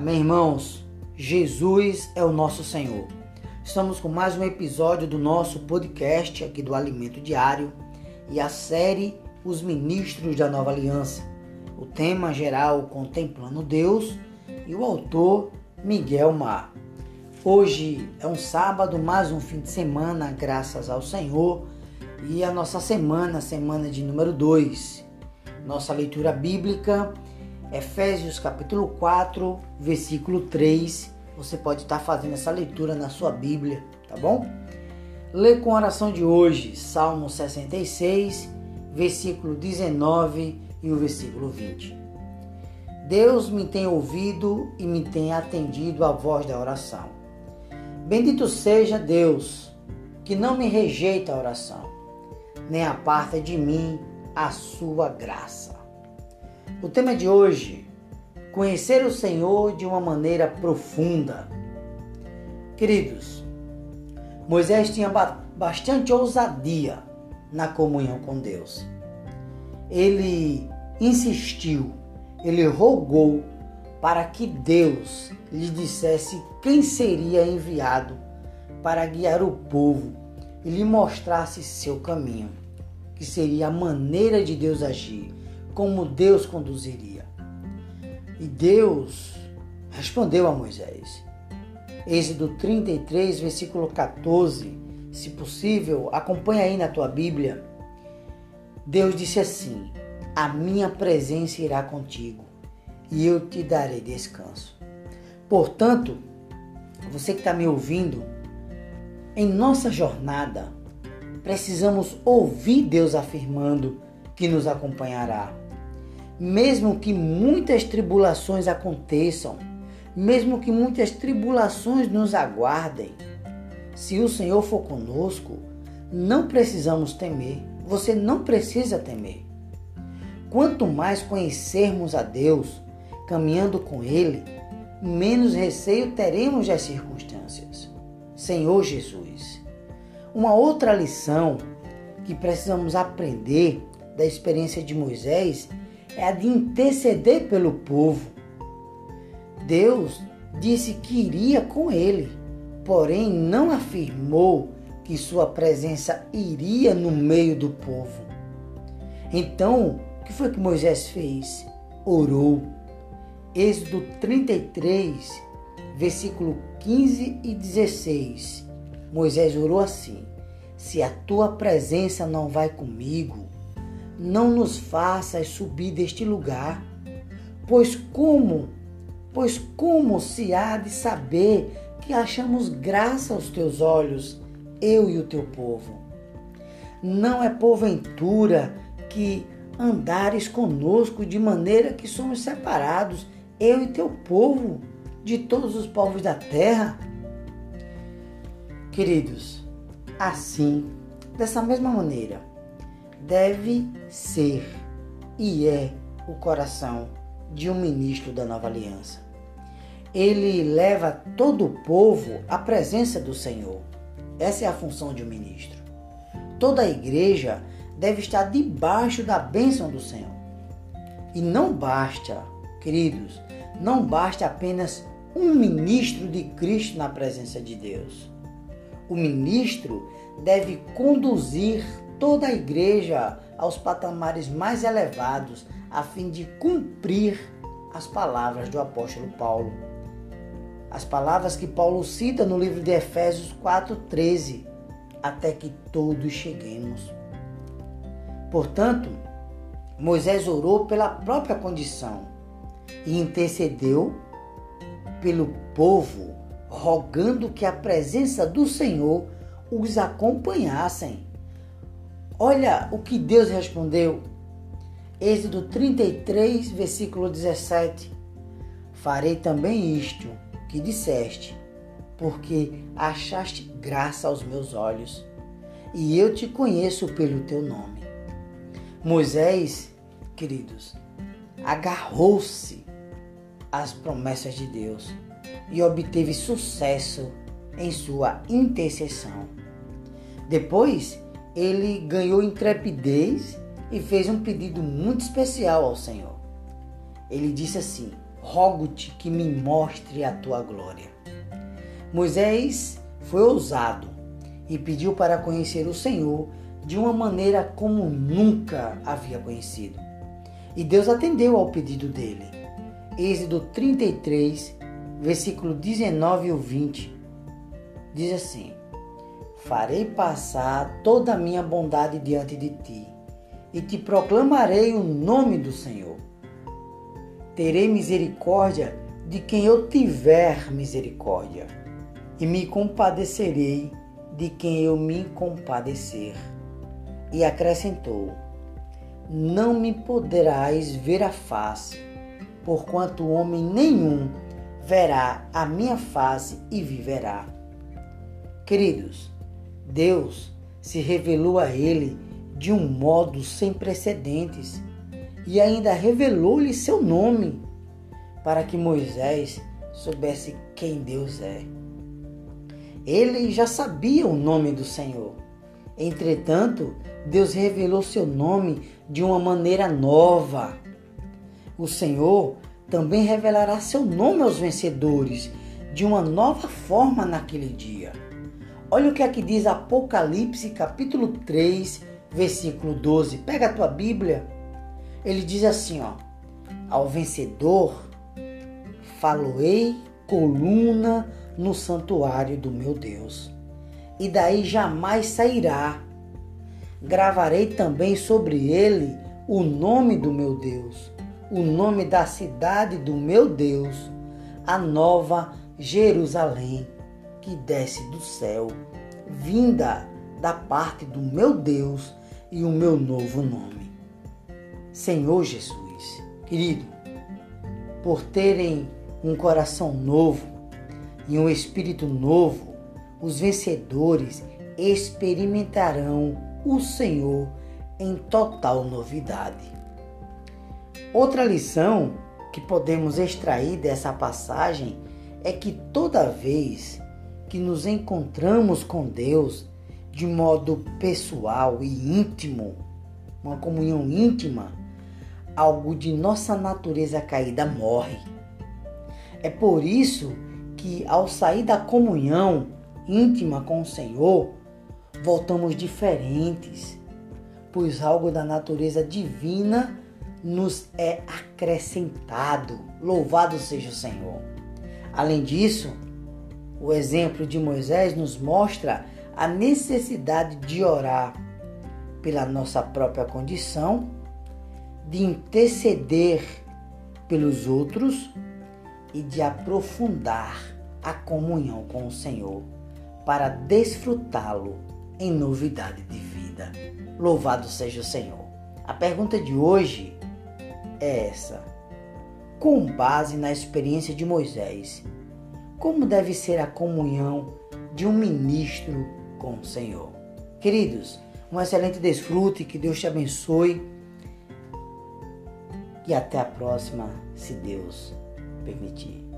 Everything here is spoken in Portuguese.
Amém, irmãos? Jesus é o nosso Senhor. Estamos com mais um episódio do nosso podcast aqui do Alimento Diário e a série Os Ministros da Nova Aliança. O tema geral Contemplando Deus e o autor Miguel Mar. Hoje é um sábado, mais um fim de semana, graças ao Senhor, e a nossa semana, semana de número 2. Nossa leitura bíblica, Efésios capítulo 4, versículo 3. Você pode estar fazendo essa leitura na sua Bíblia, tá bom? Lê com a oração de hoje, Salmo 66, versículo 19 e o versículo 20. Deus me tem ouvido e me tem atendido à voz da oração. Bendito seja Deus, que não me rejeita a oração, nem aparta de mim a sua graça. O tema de hoje, conhecer o Senhor de uma maneira profunda. Queridos, Moisés tinha bastante ousadia na comunhão com Deus. Ele insistiu, ele rogou para que Deus lhe dissesse quem seria enviado para guiar o povo e lhe mostrasse seu caminho, que seria a maneira de Deus agir, como Deus conduziria. E Deus respondeu a Moisés. Êxodo 33, versículo 14. Se possível, acompanha aí na tua Bíblia. Deus disse assim: A minha presença irá contigo e eu te darei descanso. Portanto, você que está me ouvindo, em nossa jornada, precisamos ouvir Deus afirmando que nos acompanhará. Mesmo que muitas tribulações aconteçam, mesmo que muitas tribulações nos aguardem, se o Senhor for conosco, não precisamos temer. Você não precisa temer. Quanto mais conhecermos a Deus, caminhando com Ele, menos receio teremos das circunstâncias. Senhor Jesus. Uma outra lição que precisamos aprender da experiência de Moisés é a de interceder pelo povo. Deus disse que iria com ele, porém não afirmou que sua presença iria no meio do povo. Então, o que foi que Moisés fez? Orou Êxodo 33, versículo 15 e 16. Moisés orou assim: Se a tua presença não vai comigo, não nos faças subir deste lugar, pois como, pois como se há de saber que achamos graça aos teus olhos, eu e o teu povo? Não é porventura que andares conosco de maneira que somos separados eu e teu povo, de todos os povos da terra. Queridos, assim, dessa mesma maneira, deve ser e é o coração de um ministro da nova aliança. Ele leva todo o povo à presença do Senhor. Essa é a função de um ministro. Toda a igreja deve estar debaixo da bênção do Senhor. E não basta Queridos, não basta apenas um ministro de Cristo na presença de Deus. O ministro deve conduzir toda a igreja aos patamares mais elevados a fim de cumprir as palavras do apóstolo Paulo. As palavras que Paulo cita no livro de Efésios 4:13, até que todos cheguemos. Portanto, Moisés orou pela própria condição e intercedeu pelo povo, rogando que a presença do Senhor os acompanhassem. Olha o que Deus respondeu. Êxodo 33, versículo 17. Farei também isto que disseste, porque achaste graça aos meus olhos, e eu te conheço pelo teu nome. Moisés, queridos, agarrou-se às promessas de Deus e obteve sucesso em sua intercessão. Depois, ele ganhou intrepidez e fez um pedido muito especial ao Senhor. Ele disse assim: rogo-te que me mostre a tua glória. Moisés foi ousado e pediu para conhecer o Senhor de uma maneira como nunca havia conhecido. E Deus atendeu ao pedido dele. Êxodo 33, versículo 19 e 20, diz assim: Farei passar toda a minha bondade diante de ti, e te proclamarei o nome do Senhor. Terei misericórdia de quem eu tiver misericórdia, e me compadecerei de quem eu me compadecer. E acrescentou: Não me poderás ver a face, porquanto homem nenhum verá a minha face e viverá. Queridos, Deus se revelou a ele de um modo sem precedentes e ainda revelou-lhe seu nome para que Moisés soubesse quem Deus é. Ele já sabia o nome do Senhor. Entretanto, Deus revelou seu nome de uma maneira nova. O Senhor também revelará seu nome aos vencedores de uma nova forma naquele dia. Olha o que aqui diz Apocalipse, capítulo 3, versículo 12. Pega a tua Bíblia. Ele diz assim, ó: Ao vencedor faloei coluna no santuário do meu Deus, e daí jamais sairá. Gravarei também sobre ele o nome do meu Deus, o nome da cidade do meu Deus, a nova Jerusalém que desce do céu, vinda da parte do meu Deus e o meu novo nome. Senhor Jesus, querido, por terem um coração novo e um espírito novo, os vencedores experimentarão o Senhor em total novidade. Outra lição que podemos extrair dessa passagem é que toda vez que nos encontramos com Deus de modo pessoal e íntimo, uma comunhão íntima, algo de nossa natureza caída morre. É por isso que, ao sair da comunhão íntima com o Senhor, voltamos diferentes, pois algo da natureza divina nos é acrescentado. Louvado seja o Senhor. Além disso, o exemplo de Moisés nos mostra a necessidade de orar pela nossa própria condição, de interceder pelos outros e de aprofundar a comunhão com o Senhor para desfrutá-lo em novidade de vida. Louvado seja o Senhor. A pergunta de hoje é essa: com base na experiência de Moisés, como deve ser a comunhão de um ministro com o Senhor. Queridos, um excelente desfrute, que Deus te abençoe e até a próxima, se Deus permitir.